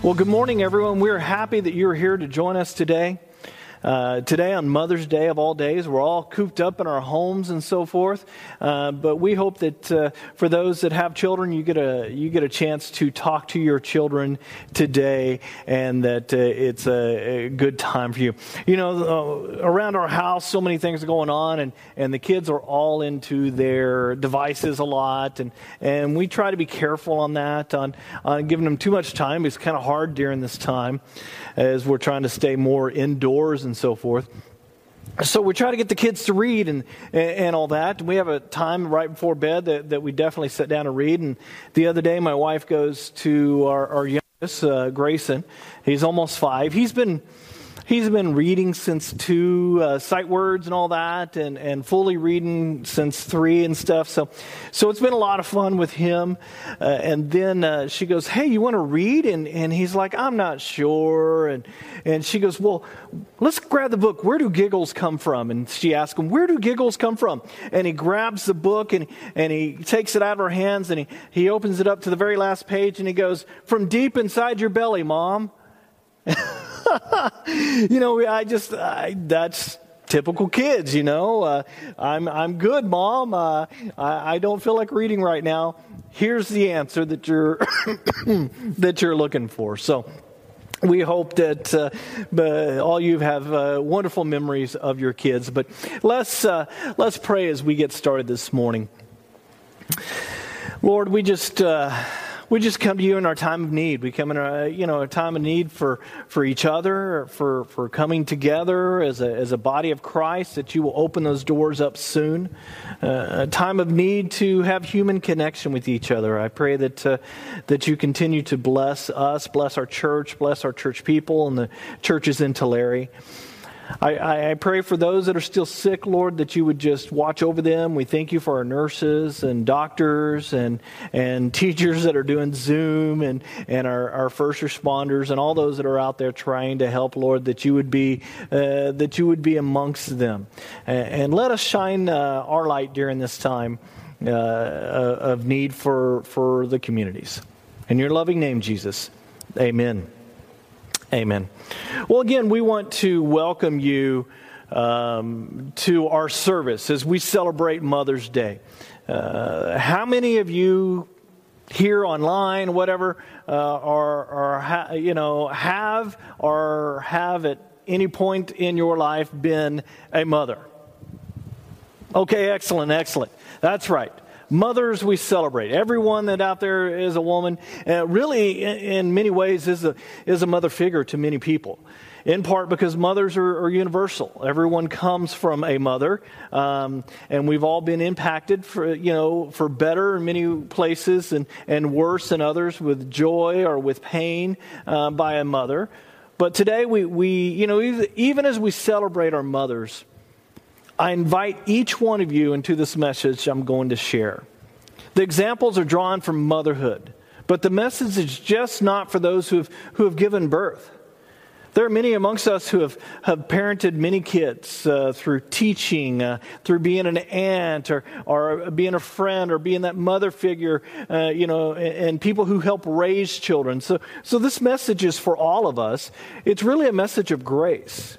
Well, good morning, everyone. We're happy that you're here to join us today. Uh, today, on Mother's Day of all days, we're all cooped up in our homes and so forth. Uh, but we hope that uh, for those that have children, you get a you get a chance to talk to your children today, and that uh, it's a, a, good time for you. You know, uh, around our house, so many things are going on, and, and the kids are all into their devices a lot, and and we try to be careful on that, on on giving them too much time. It's kind of hard during this time, as we're trying to stay more indoors and so forth. So we try to get the kids to read and, and all that. We have a time right before bed that, that we definitely sit down and read. And the other day, my wife goes to our, our youngest, uh, Grayson. He's almost five. He's been he's been reading since two, uh, sight words and all that, and, and fully reading since three and stuff. So, so it's been a lot of fun with him. Uh, and then uh, she goes, "Hey, you want to read?" And and he's like, "I'm not sure." And and she goes, "Well, let's grab the book. Where do giggles come from?" And she asks him, "Where do giggles come from?" And he grabs the book and and he takes it out of her hands and he he opens it up to the very last page and he goes, "From deep inside your belly, mom." you know, I just, I, that's typical kids, you know. Uh, I'm, I'm good, mom. Uh, I, I don't feel like reading right now. Here's the answer that you're, that you're looking for. So, we hope that uh, all you have uh, wonderful memories of your kids. But let's uh, let's pray as we get started this morning. Lord, we just uh, we just come to you in our time of need. We come in a you know a time of need for for each other, for for coming together as a as a body of Christ. That you will open those doors up soon. Uh, a time of need to have human connection with each other. I pray that uh, that you continue to bless us, bless our church, bless our church people, and the churches in Tulare. I, I, pray for those that are still sick, Lord, that you would just watch over them. We thank you for our nurses and doctors and, and teachers that are doing Zoom and, and our, our first responders and all those that are out there trying to help, Lord, that you would be, uh, that you would be amongst them. And, and let us shine uh, our light during this time uh, of need for, for the communities. In your loving name, Jesus, amen. Amen. Well, again, we want to welcome you um, to our service as we celebrate Mother's Day. Uh, how many of you here online, whatever, uh, are, are ha- you know, have or have at any point in your life been a mother? Okay, excellent, excellent. That's right. Mothers, we celebrate. Everyone that out there is a woman, uh, really, in, in, many ways, is a, is a mother figure to many people. In part because mothers are, are universal. Everyone comes from a mother, um, and we've all been impacted for you know for better in many places and, and worse in others with joy or with pain uh, by a mother. But today we, we you know even, even as we celebrate our mothers, I invite each one of you into this message I'm going to share. The examples are drawn from motherhood, but the message is just not for those who have, who have given birth. There are many amongst us who have, have parented many kids uh, through teaching, uh, through being an aunt, or, or being a friend, or being that mother figure, uh, you know, and, and, people who help raise children. So, so this message is for all of us. It's really a message of grace.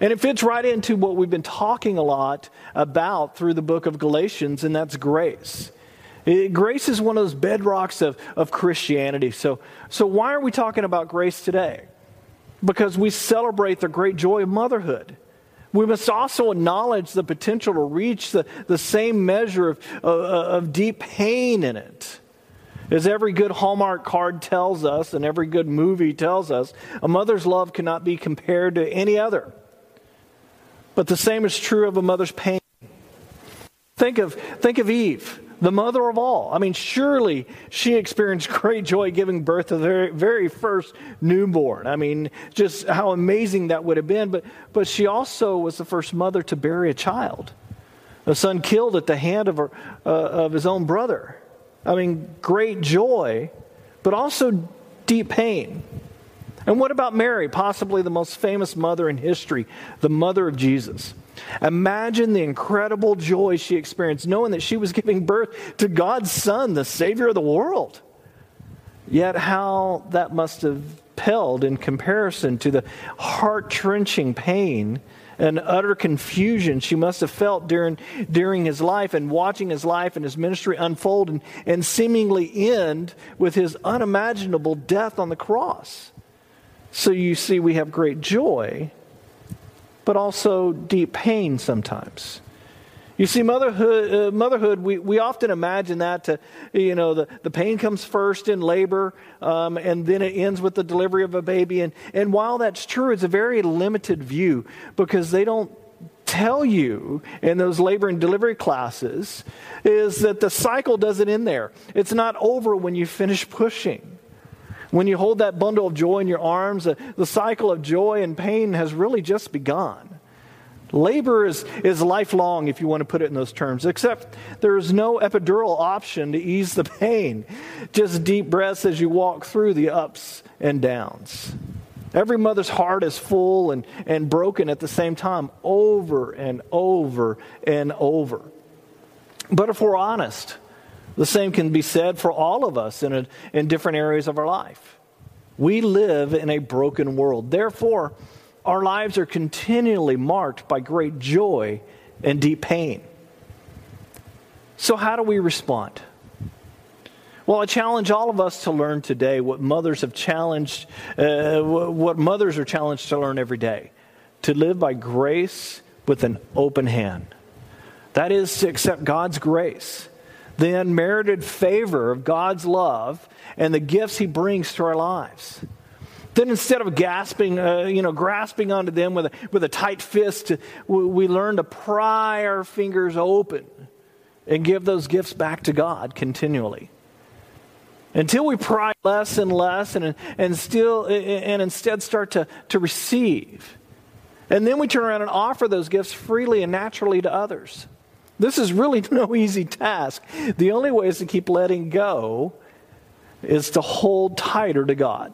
And it fits right into what we've been talking a lot about through the book of Galatians, and that's grace. It, grace is one of those bedrocks of, of Christianity. So, so, why are we talking about grace today? Because we celebrate the great joy of motherhood. We must also acknowledge the potential to reach the, the same measure of, of, of deep pain in it. As every good Hallmark card tells us, and every good movie tells us, a mother's love cannot be compared to any other. But the same is true of a mother's pain. Think of, think of Eve, the mother of all. I mean, surely she experienced great joy giving birth to the very, first newborn. I mean, just how amazing that would have been. But, but she also was the first mother to bury a child, a son killed at the hand of, her, uh, of his own brother. I mean, great joy, but also deep pain. And what about Mary, possibly the most famous mother in history, the mother of Jesus? Imagine the incredible joy she experienced knowing that she was giving birth to God's Son, the Savior of the world. Yet, how that must have paled in comparison to the heart trenching pain and utter confusion she must have felt during, during his life and watching his life and his ministry unfold and, and seemingly end with his unimaginable death on the cross. So you see, we have great joy, but also deep pain sometimes. You see, motherhood, uh, motherhood we, we often imagine that to, you know, the, the pain comes first in labor, um, and then it ends with the delivery of a baby. And, and while that's true, it's a very limited view because they don't tell you in those labor and delivery classes is that the cycle doesn't end there. It's not over when you finish pushing. When you hold that bundle of joy in your arms, the, the cycle of joy and pain has really just begun. Labor is, is lifelong, if you want to put it in those terms, except there is no epidural option to ease the pain. Just deep breaths as you walk through the ups and downs. Every mother's heart is full and, and broken at the same time, over and over and over. But if we're honest, the same can be said for all of us in, a, in different areas of our life. We live in a broken world. Therefore, our lives are continually marked by great joy and deep pain. So, how do we respond? Well, I challenge all of us to learn today what mothers have challenged, uh, what mothers are challenged to learn every day to live by grace with an open hand. That is to accept God's grace, the unmerited favor of God's love, and the gifts He brings to our lives. Then instead of gasping, uh, you know, grasping onto them with a, with a tight fist, we, we learn to pry our fingers open and give those gifts back to God continually. Until we pry less and less and, and, still, and instead start to, to receive. And then we turn around and offer those gifts freely and naturally to others. This is really no easy task. The only way is to keep letting go is to hold tighter to God.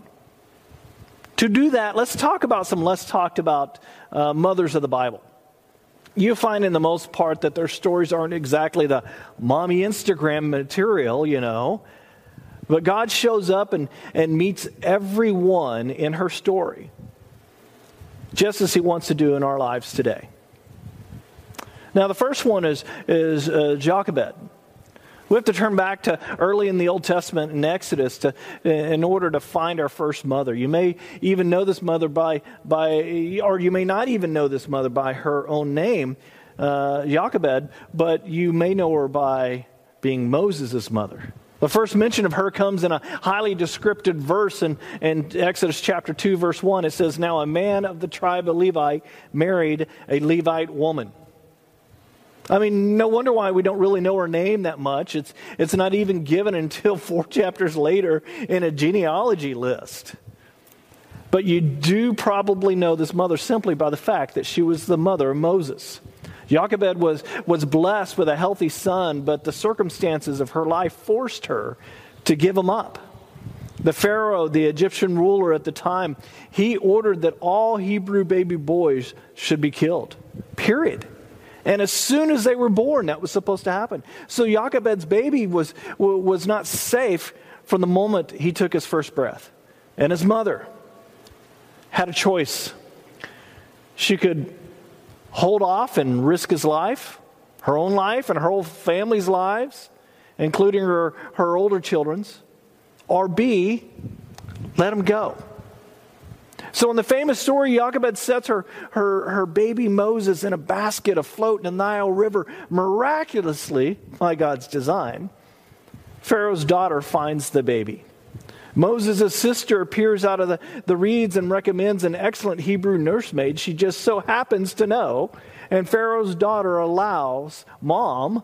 To do that, let's talk about some less talked about uh, mothers of the Bible. You find in the most part that their stories aren't exactly the mommy Instagram material, you know. But God shows up and, and meets everyone in her story, just as He wants to do in our lives today. Now, the first one is, is uh, Jochebed. We have to turn back to early in the Old Testament in Exodus to, in order to find our first mother. You may even know this mother by, by or you may not even know this mother by her own name, uh, Jochebed, but you may know her by being Moses' mother. The first mention of her comes in a highly descriptive verse in, in Exodus chapter 2, verse 1. It says, Now a man of the tribe of Levi married a Levite woman. I mean, no wonder why we don't really know her name that much. It's, it's not even given until four chapters later in a genealogy list. But you do probably know this mother simply by the fact that she was the mother of Moses. Jochebed was, was blessed with a healthy son, but the circumstances of her life forced her to give him up. The Pharaoh, the Egyptian ruler at the time, he ordered that all Hebrew baby boys should be killed. Period. And as soon as they were born, that was supposed to happen. So Jochebed's baby was, was not safe from the moment he took his first breath. And his mother had a choice. She could hold off and risk his life, her own life, and her whole family's lives, including her, her older children's, or B, let him go. So, in the famous story, Jochebed sets her, her, her baby Moses in a basket afloat in the Nile River. Miraculously, by God's design, Pharaoh's daughter finds the baby. Moses' sister appears out of the, the reeds and recommends an excellent Hebrew nursemaid she just so happens to know. And Pharaoh's daughter allows mom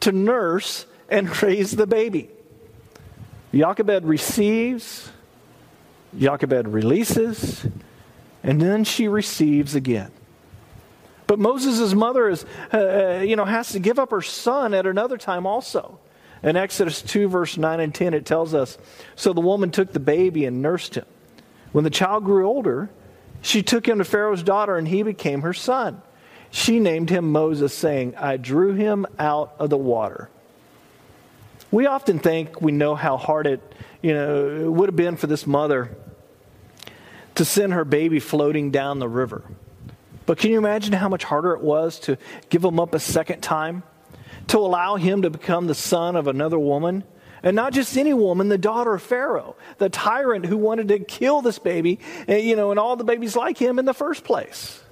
to nurse and raise the baby. Jochebed receives Jochebed releases, and then she receives again. But Moses' mother is, uh, uh, you know, has to give up her son at another time also. In Exodus 2, verse 9 and 10, it tells us So the woman took the baby and nursed him. When the child grew older, she took him to Pharaoh's daughter, and he became her son. She named him Moses, saying, I drew him out of the water. We often think we know how hard it, you know, it would have been for this mother to send her baby floating down the river. But can you imagine how much harder it was to give him up a second time? To allow him to become the son of another woman? And not just any woman, the daughter of Pharaoh, the tyrant who wanted to kill this baby, eh, you know, and all the babies like him in the first place.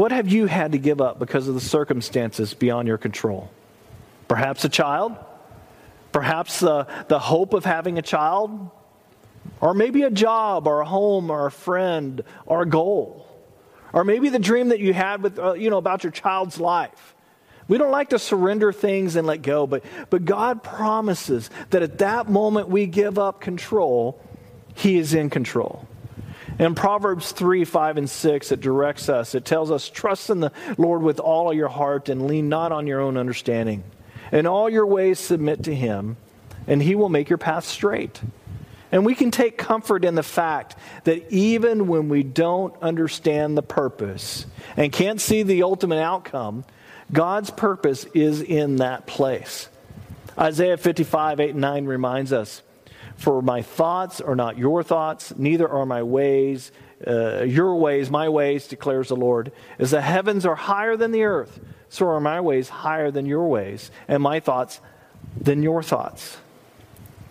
What have you had to give up because of the circumstances beyond your control? Perhaps a child? Perhaps the, the hope of having a child? Or maybe a job or a home or a friend or a goal? Or maybe the dream that you had with, uh, you know, about your child's life. We don't like to surrender things and let go, but, but God promises that at that moment we give up control, He is in control. In Proverbs 3, 5, and 6, it directs us. It tells us, Trust in the Lord with all your heart and lean not on your own understanding. In all your ways, submit to Him, and He will make your path straight. And we can take comfort in the fact that even when we don't understand the purpose and can't see the ultimate outcome, God's purpose is in that place. Isaiah 55, 8, and 9 reminds us for my thoughts are not your thoughts, neither are my ways uh, your ways, my ways, declares the Lord. As the heavens are higher than the earth, so are my ways higher than your ways, and my thoughts than your thoughts.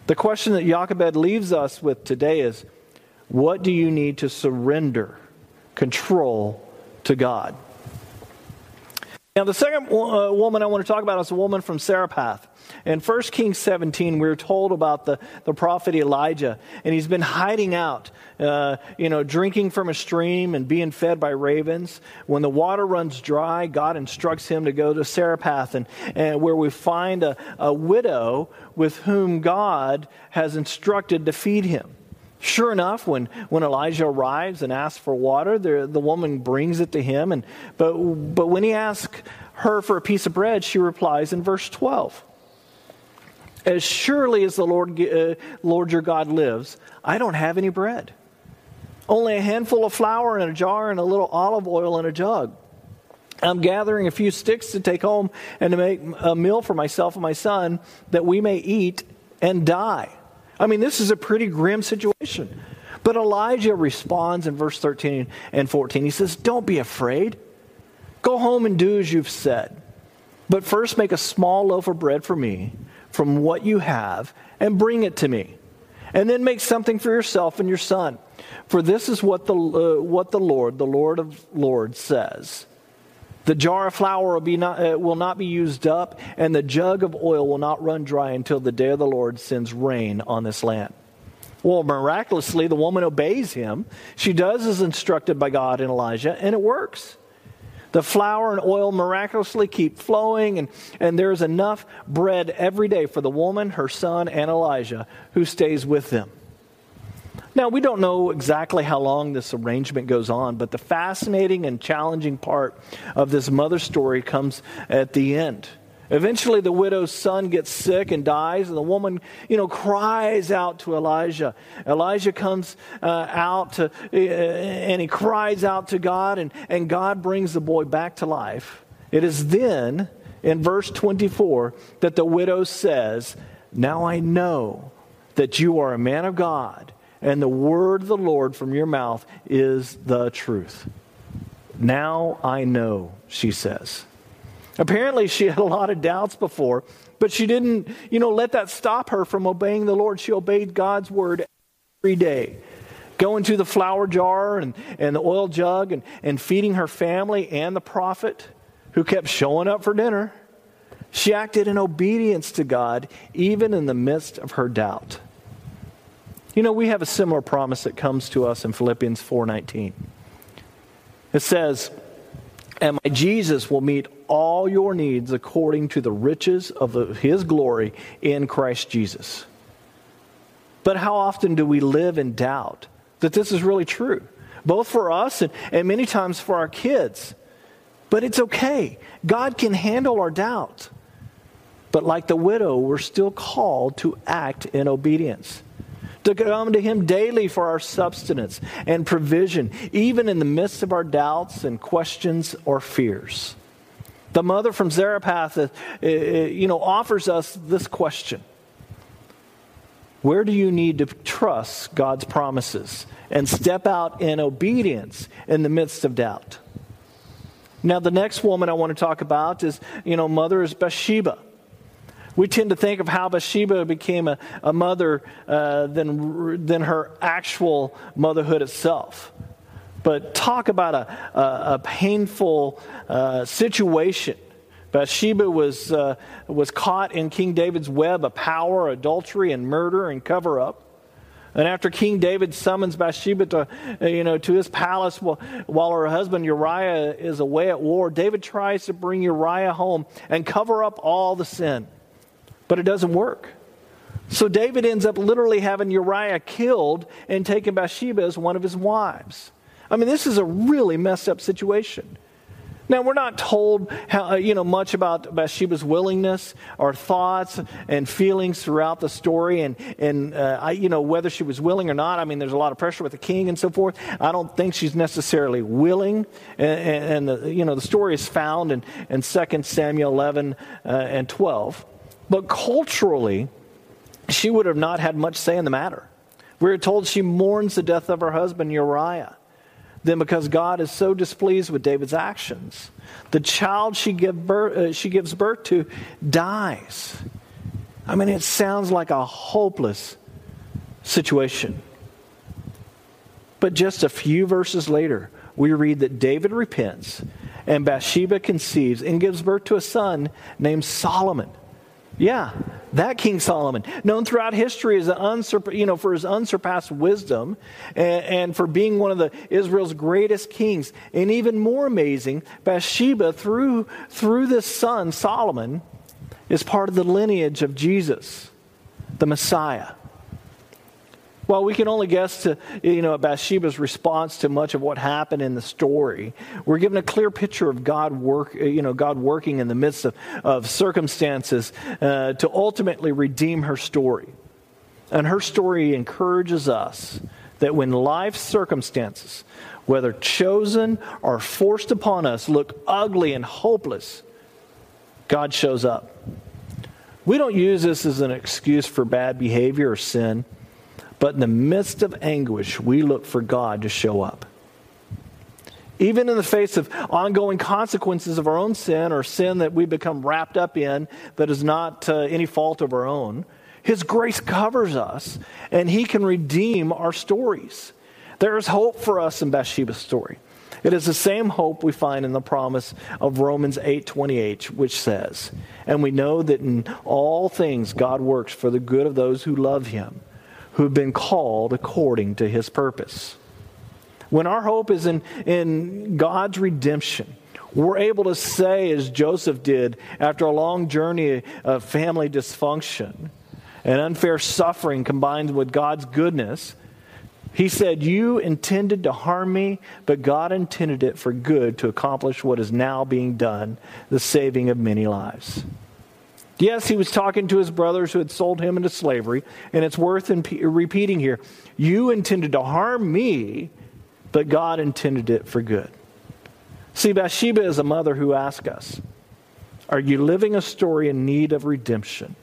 The question that Jochebed leaves us with today is what do you need to surrender control to God? Now, the second uh, woman I want to talk about is a woman from Zarephath. In 1 Kings 17, we're told about the, the prophet Elijah, and he's been hiding out, uh, you know, drinking from a stream and being fed by ravens. When the water runs dry, God instructs him to go to Zarephath, and, and where we find a, a widow with whom God has instructed to feed him. Sure enough, when, when Elijah arrives and asks for water, the, the woman brings it to him. And, but, but when he asks her for a piece of bread, she replies in verse 12 As surely as the Lord, uh, Lord your God lives, I don't have any bread. Only a handful of flour in a jar and a little olive oil in a jug. I'm gathering a few sticks to take home and to make a meal for myself and my son that we may eat and die. I mean, this is a pretty grim situation. But Elijah responds in verse 13 and 14. He says, Don't be afraid. Go home and do as you've said. But first make a small loaf of bread for me from what you have and bring it to me. And then make something for yourself and your son. For this is what the, uh, what the Lord, the Lord of Lords, says the jar of flour will, be not, uh, will not be used up, and the jug of oil will not run dry until the day of the Lord sends rain on this land. Well, miraculously, the woman obeys him. She does as instructed by God and Elijah, and it works. The flour and oil miraculously keep flowing, and, and there's enough bread every day for the woman, her son, and Elijah, who stays with them. Now, we don't know exactly how long this arrangement goes on, but the fascinating and challenging part of this mother story comes at the end. Eventually, the widow's son gets sick and dies, and the woman, you know, cries out to Elijah. Elijah comes uh, out to, uh, and he cries out to God, and, and God brings the boy back to life. It is then, in verse 24, that the widow says, Now I know that you are a man of God and the word of the Lord from your mouth is the truth. Now I know, she says. Apparently, she had a lot of doubts before, but she didn't, you know, let that stop her from obeying the Lord. She obeyed God's word every day. Going to the flour jar and, and the oil jug and, and feeding her family and the prophet who kept showing up for dinner. She acted in obedience to God, even in the midst of her doubt. You know, we have a similar promise that comes to us in Philippians 4:19. It says, "And my Jesus will meet all your needs according to the riches of the, his glory in Christ Jesus." But how often do we live in doubt that this is really true? Both for us and, and many times for our kids. But it's okay. God can handle our doubt. But like the widow, we're still called to act in obedience to come to Him daily for our substance and provision, even in the midst of our doubts and questions or fears. The mother from Zarephath, uh, uh, you know, offers us this question. Where do you need to trust God's promises and step out in obedience in the midst of doubt? Now, the next woman I want to talk about is, you know, mother is Bathsheba. We tend to think of how Bathsheba became a, a mother uh, than, than her actual motherhood itself. But talk about a, a, a painful uh, situation. Bathsheba was, uh, was caught in King David's web of power, adultery, and murder and cover up. And after King David summons Bathsheba to, uh, you know, to his palace while, while her husband Uriah is away at war, David tries to bring Uriah home and cover up all the sin. But it doesn't work. So David ends up literally having Uriah killed and taking Bathsheba as one of his wives. I mean, this is a really messed up situation. Now, we're not told how, uh, you know, much about Bathsheba's willingness or thoughts and feelings throughout the story and, and uh, I, you know, whether she was willing or not. I mean, there's a lot of pressure with the king and so forth. I don't think she's necessarily willing. And, and the, you know, the story is found in, in 2 Samuel 11 uh, and 12. But culturally, she would have not had much say in the matter. We're told she mourns the death of her husband Uriah then because God is so displeased with David's actions, the child she, give birth, uh, she gives birth to dies. I mean, it sounds like a hopeless situation. But just a few verses later, we read that David repents, and Bathsheba conceives and gives birth to a son named Solomon. Yeah, that King Solomon, known throughout history as unsurpa- you know, for his unsurpassed wisdom and, and, for being one of the Israel's greatest kings. And even more amazing, Bathsheba, through, through this son, Solomon, is part of the lineage of Jesus, the Messiah. Well, we can only guess to, you know, Bathsheba's response to much of what happened in the story. We're given a clear picture of God work, you know, God working in the midst of, of circumstances uh, to ultimately redeem her story. And her story encourages us that when life's circumstances, whether chosen or forced upon us, look ugly and hopeless, God shows up. We don't use this as an excuse for bad behavior or sin. But in the midst of anguish, we look for God to show up. Even in the face of ongoing consequences of our own sin or sin that we become wrapped up in that is not uh, any fault of our own, His grace covers us and He can redeem our stories. There is hope for us in Bathsheba's story. It is the same hope we find in the promise of Romans 8:28 which says, "And we know that in all things God works for the good of those who love him, who've been called according to his purpose. When our hope is in, in God's redemption, we're able to say, as Joseph did after a long journey of family dysfunction and unfair suffering combined with God's goodness, he said, You intended to harm me, but God intended it for good to accomplish what is now being done, the saving of many lives. Yes, he was talking to his brothers who had sold him into slavery, and it's worth repeating here. You intended to harm me, but God intended it for good. See, Bathsheba is a mother who asks us Are you living a story in need of redemption?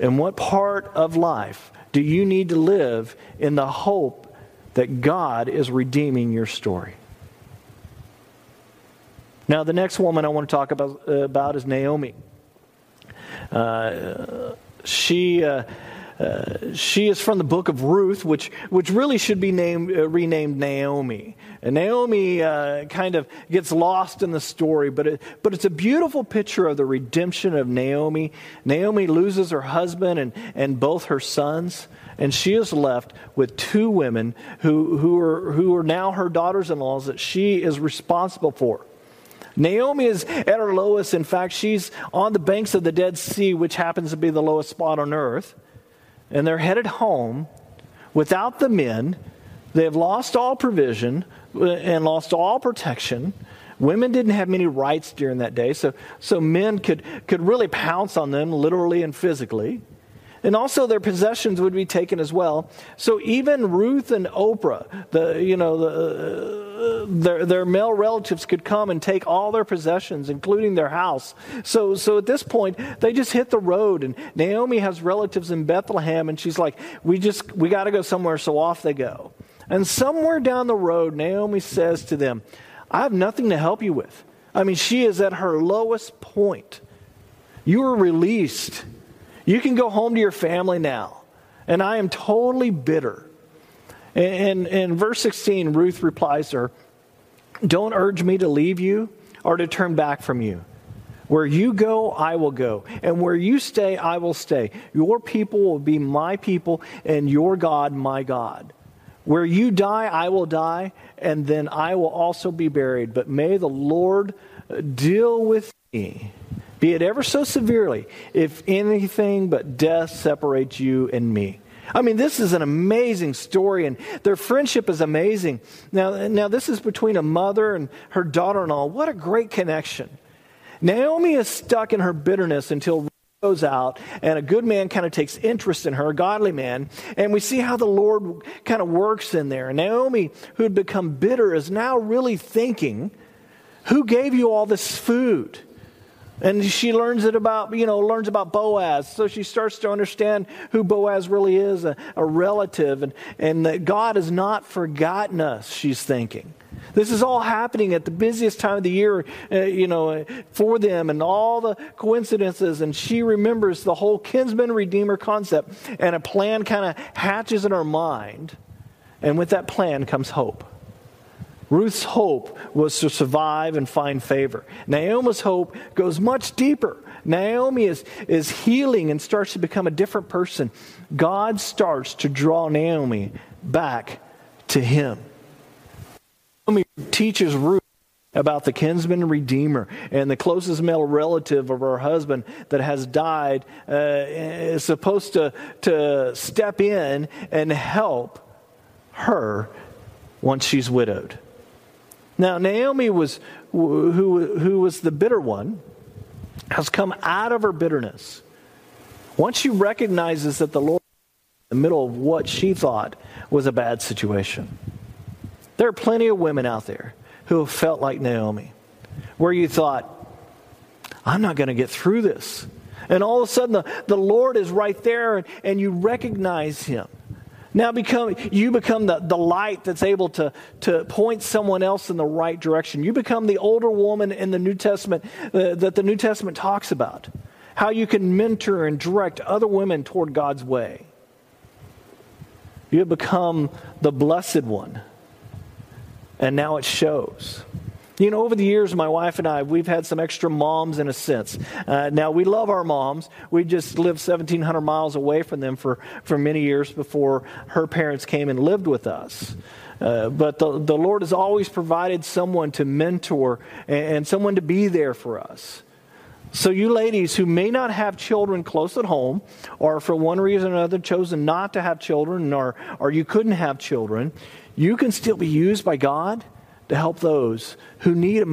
And what part of life do you need to live in the hope that God is redeeming your story? Now, the next woman I want to talk about, about is Naomi. Uh, she. Uh, uh, she is from the book of Ruth, which, which really should be named, uh, renamed Naomi. And Naomi uh, kind of gets lost in the story, but, it, but it's a beautiful picture of the redemption of Naomi. Naomi loses her husband and, and both her sons, and she is left with two women who, who, are, who are now her daughters in laws that she is responsible for. Naomi is at her lowest. In fact, she's on the banks of the Dead Sea, which happens to be the lowest spot on earth. And they're headed home without the men. They have lost all provision uh, and lost all protection. Women didn't have many rights during that day, so, so men could, could really pounce on them literally and physically. And also their possessions would be taken as well. So even Ruth and Orpah, the you know the, uh, their their male relatives could come and take all their possessions, including their house. So so at this point they just hit the road, and Naomi has relatives in Bethlehem, and she's like, we just we got to go somewhere, so off they go. And somewhere down the road, Naomi says to them, "I have nothing to help you with." I mean, she is at her lowest point. You are released. You can go home to your family now. And I am totally bitter. And in verse 16, Ruth replies to her, Don't urge me to leave you or to turn back from you. Where you go, I will go. And where you stay, I will stay. Your people will be my people, and your God, my God. Where you die, I will die, and then I will also be buried. But may the Lord uh, deal with me be it ever so severely, if anything but death separates you and me. I mean, this is an amazing story, and their friendship is amazing. Now, now this is between a mother and her daughter in law. What a great connection. Naomi is stuck in her bitterness until goes out and a good man kind of takes interest in her, a godly man, and we see how the Lord kind of works in there. And Naomi, who had become bitter, is now really thinking, Who gave you all this food? And she learns it about, you know, learns about Boaz. So she starts to understand who Boaz really is, a, a relative, and, and that God has not forgotten us, she's thinking. This is all happening at the busiest time of the year, uh, you know, for them and all the coincidences. And she remembers the whole kinsman redeemer concept, and a plan kind of hatches in her mind. And with that plan comes hope. Ruth's hope was to survive and find favor. Naomi's hope goes much deeper. Naomi is, is healing and starts to become a different person. God starts to draw Naomi back to him. Naomi teaches Ruth about the kinsman redeemer and the closest male relative of her husband that has died uh, is supposed to, to step in and help her once she's widowed. Now, Naomi was, who, who was the bitter one, has come out of her bitterness. Once she recognizes that the Lord in the middle of what she thought was a bad situation. There are plenty of women out there who have felt like Naomi, where you thought, I'm not going to get through this. And all of a sudden, the, the Lord is right there, and, and you recognize Him. Now become, you become the, the light that's able to, to point someone else in the right direction. You become the older woman in the New Testament uh, that the New Testament talks about. How you can mentor and direct other women toward God's way. You have become the blessed one. And now it shows. You know, over the years, my wife and I, we've had some extra moms in a sense. Uh, now, we love our moms. We just lived 1,700 miles away from them for, for many years before her parents came and lived with us. Uh, but the, the Lord has always provided someone to mentor and, and someone to be there for us. So, you ladies who may not have children close at home, or for one reason or another chosen not to have children, or, or you couldn't have children, you can still be used by God to help those who need a,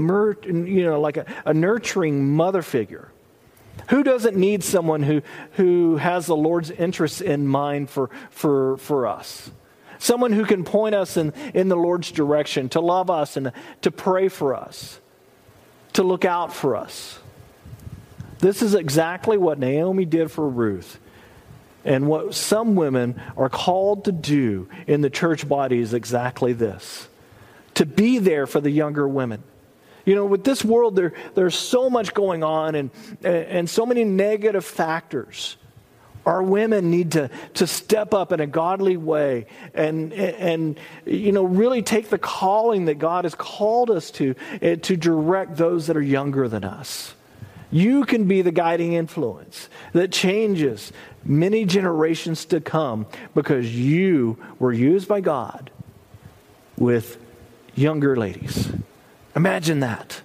you know, like a, a nurturing mother figure. Who doesn't need someone who, who has the Lord's interests in mind for, for, for us? Someone who can point us in, in the Lord's direction, to love us and to pray for us, to look out for us. This is exactly what Naomi did for Ruth. And what some women are called to do in the church body is exactly this to be there for the younger women. You know, with this world, there, there's so much going on and, and so many negative factors. Our women need to, to step up in a godly way and, and, you know, really take the calling that God has called us to, eh, to direct those that are younger than us. You can be the guiding influence that changes many generations to come because you were used by God with younger ladies. Imagine that.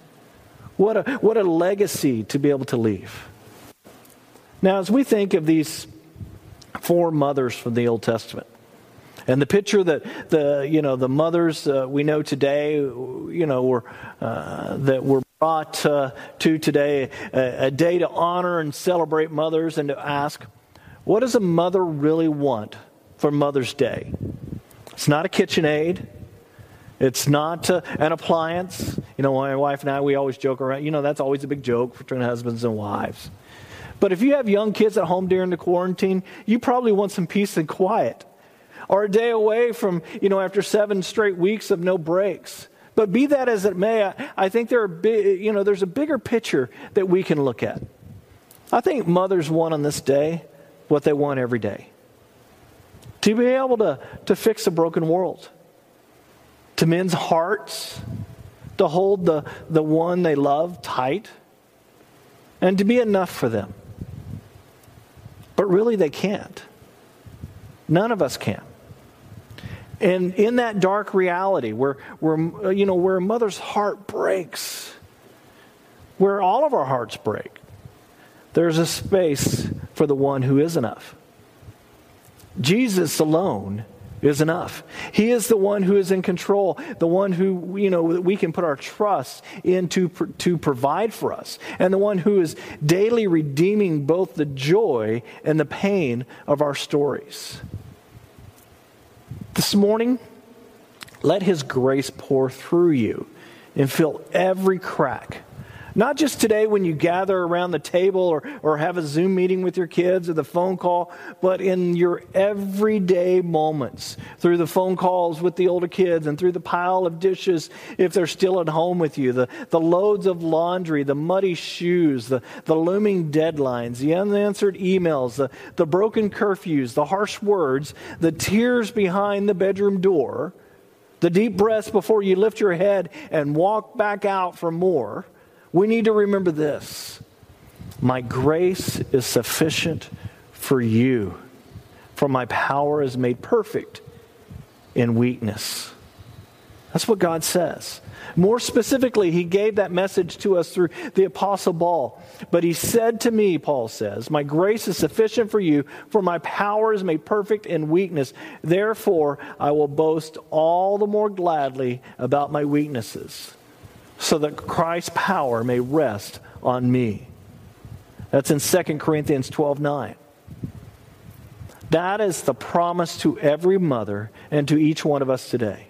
What a, what a legacy to be able to leave. Now, as we think of these four mothers from the Old Testament, and the picture that the you know the mothers uh, we know today, you know, were uh, that were brought uh, to today, a, a day to honor and celebrate mothers and to ask, What does a mother really want for Mother's Day? It's not a KitchenAid. It's not uh, an appliance. You know, my wife and I, we always joke around. You know, that's always a big joke between husbands and wives. But if you have young kids at home during the quarantine, you probably want some peace and quiet. Or a day away from, you know, after seven straight weeks of no breaks. But be that as it may, I, I think there are big, you know, there's a bigger picture that we can look at. I think mothers want on this day what they want every day to be able to, to fix a broken world, to men's hearts, to hold the, the one they love tight, and to be enough for them. But really, they can't. None of us can. And in that dark reality where, where, you know, where a mother's heart breaks, where all of our hearts break, there's a space for the one who is enough. Jesus alone is enough. He is the one who is in control, the one who, you know, we can put our trust in to, to provide for us, and the one who is daily redeeming both the joy and the pain of our stories. This morning, let His grace pour through you and fill every crack. Not just today when you gather around the table or, or have a Zoom meeting with your kids or the phone call, but in your everyday moments through the phone calls with the older kids and through the pile of dishes if they're still at home with you, the, the loads of laundry, the muddy shoes, the, the looming deadlines, the unanswered emails, the, the broken curfews, the harsh words, the tears behind the bedroom door, the deep breaths before you lift your head and walk back out for more. We need to remember this My grace is sufficient for you, for my power is made perfect in weakness. That's what God says. More specifically, he gave that message to us through the Apostle Paul. But he said to me, Paul says, My grace is sufficient for you, for my power is made perfect in weakness. Therefore, I will boast all the more gladly about my weaknesses, so that Christ's power may rest on me. That's in 2 Corinthians 12 9. That is the promise to every mother and to each one of us today.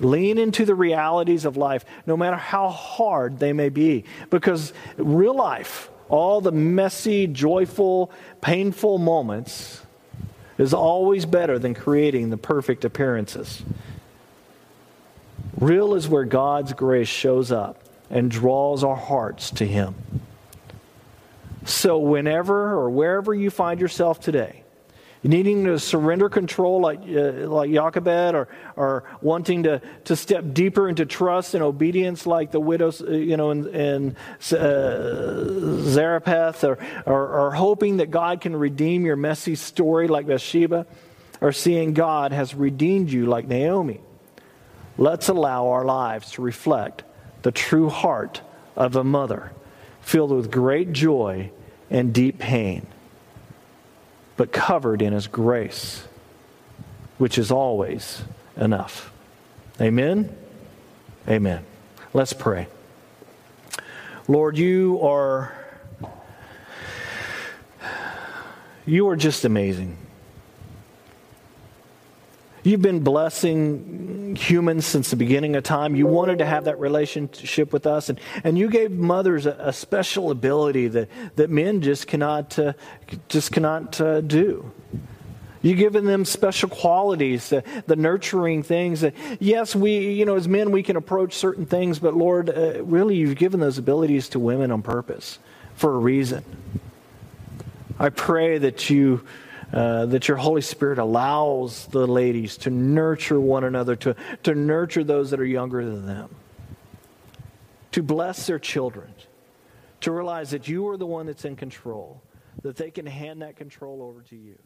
Lean into the realities of life, no matter how hard they may be. Because real life, all the messy, joyful, painful moments, is always better than creating the perfect appearances. Real is where God's grace shows up and draws our hearts to Him. So, whenever or wherever you find yourself today, needing to surrender control like, uh, like Jochebed or, or wanting to, to step deeper into trust and obedience like the widows, uh, you know, in, in uh, Zarephath or, or, or hoping that God can redeem your messy story like Bathsheba or seeing God has redeemed you like Naomi. Let's allow our lives to reflect the true heart of a mother filled with great joy and deep pain but covered in His grace, which is always enough. Amen? Amen. Let's pray. Lord, you are. You are just amazing. You've been blessing humans since the beginning of time. You wanted to have that relationship with us, and, and you gave mothers a, a special ability that, that men just cannot, uh, just cannot uh, do. You've given them special qualities, the, the nurturing things. That, yes, we, you know, as men, we can approach certain things, but Lord, uh, really, you've given those abilities to women on purpose for a reason. I pray that you uh, that your Holy Spirit allows the ladies to nurture one another, to, to nurture those that are younger than them, to bless their children, to realize that you are the one that's in control, that they can hand that control over to you.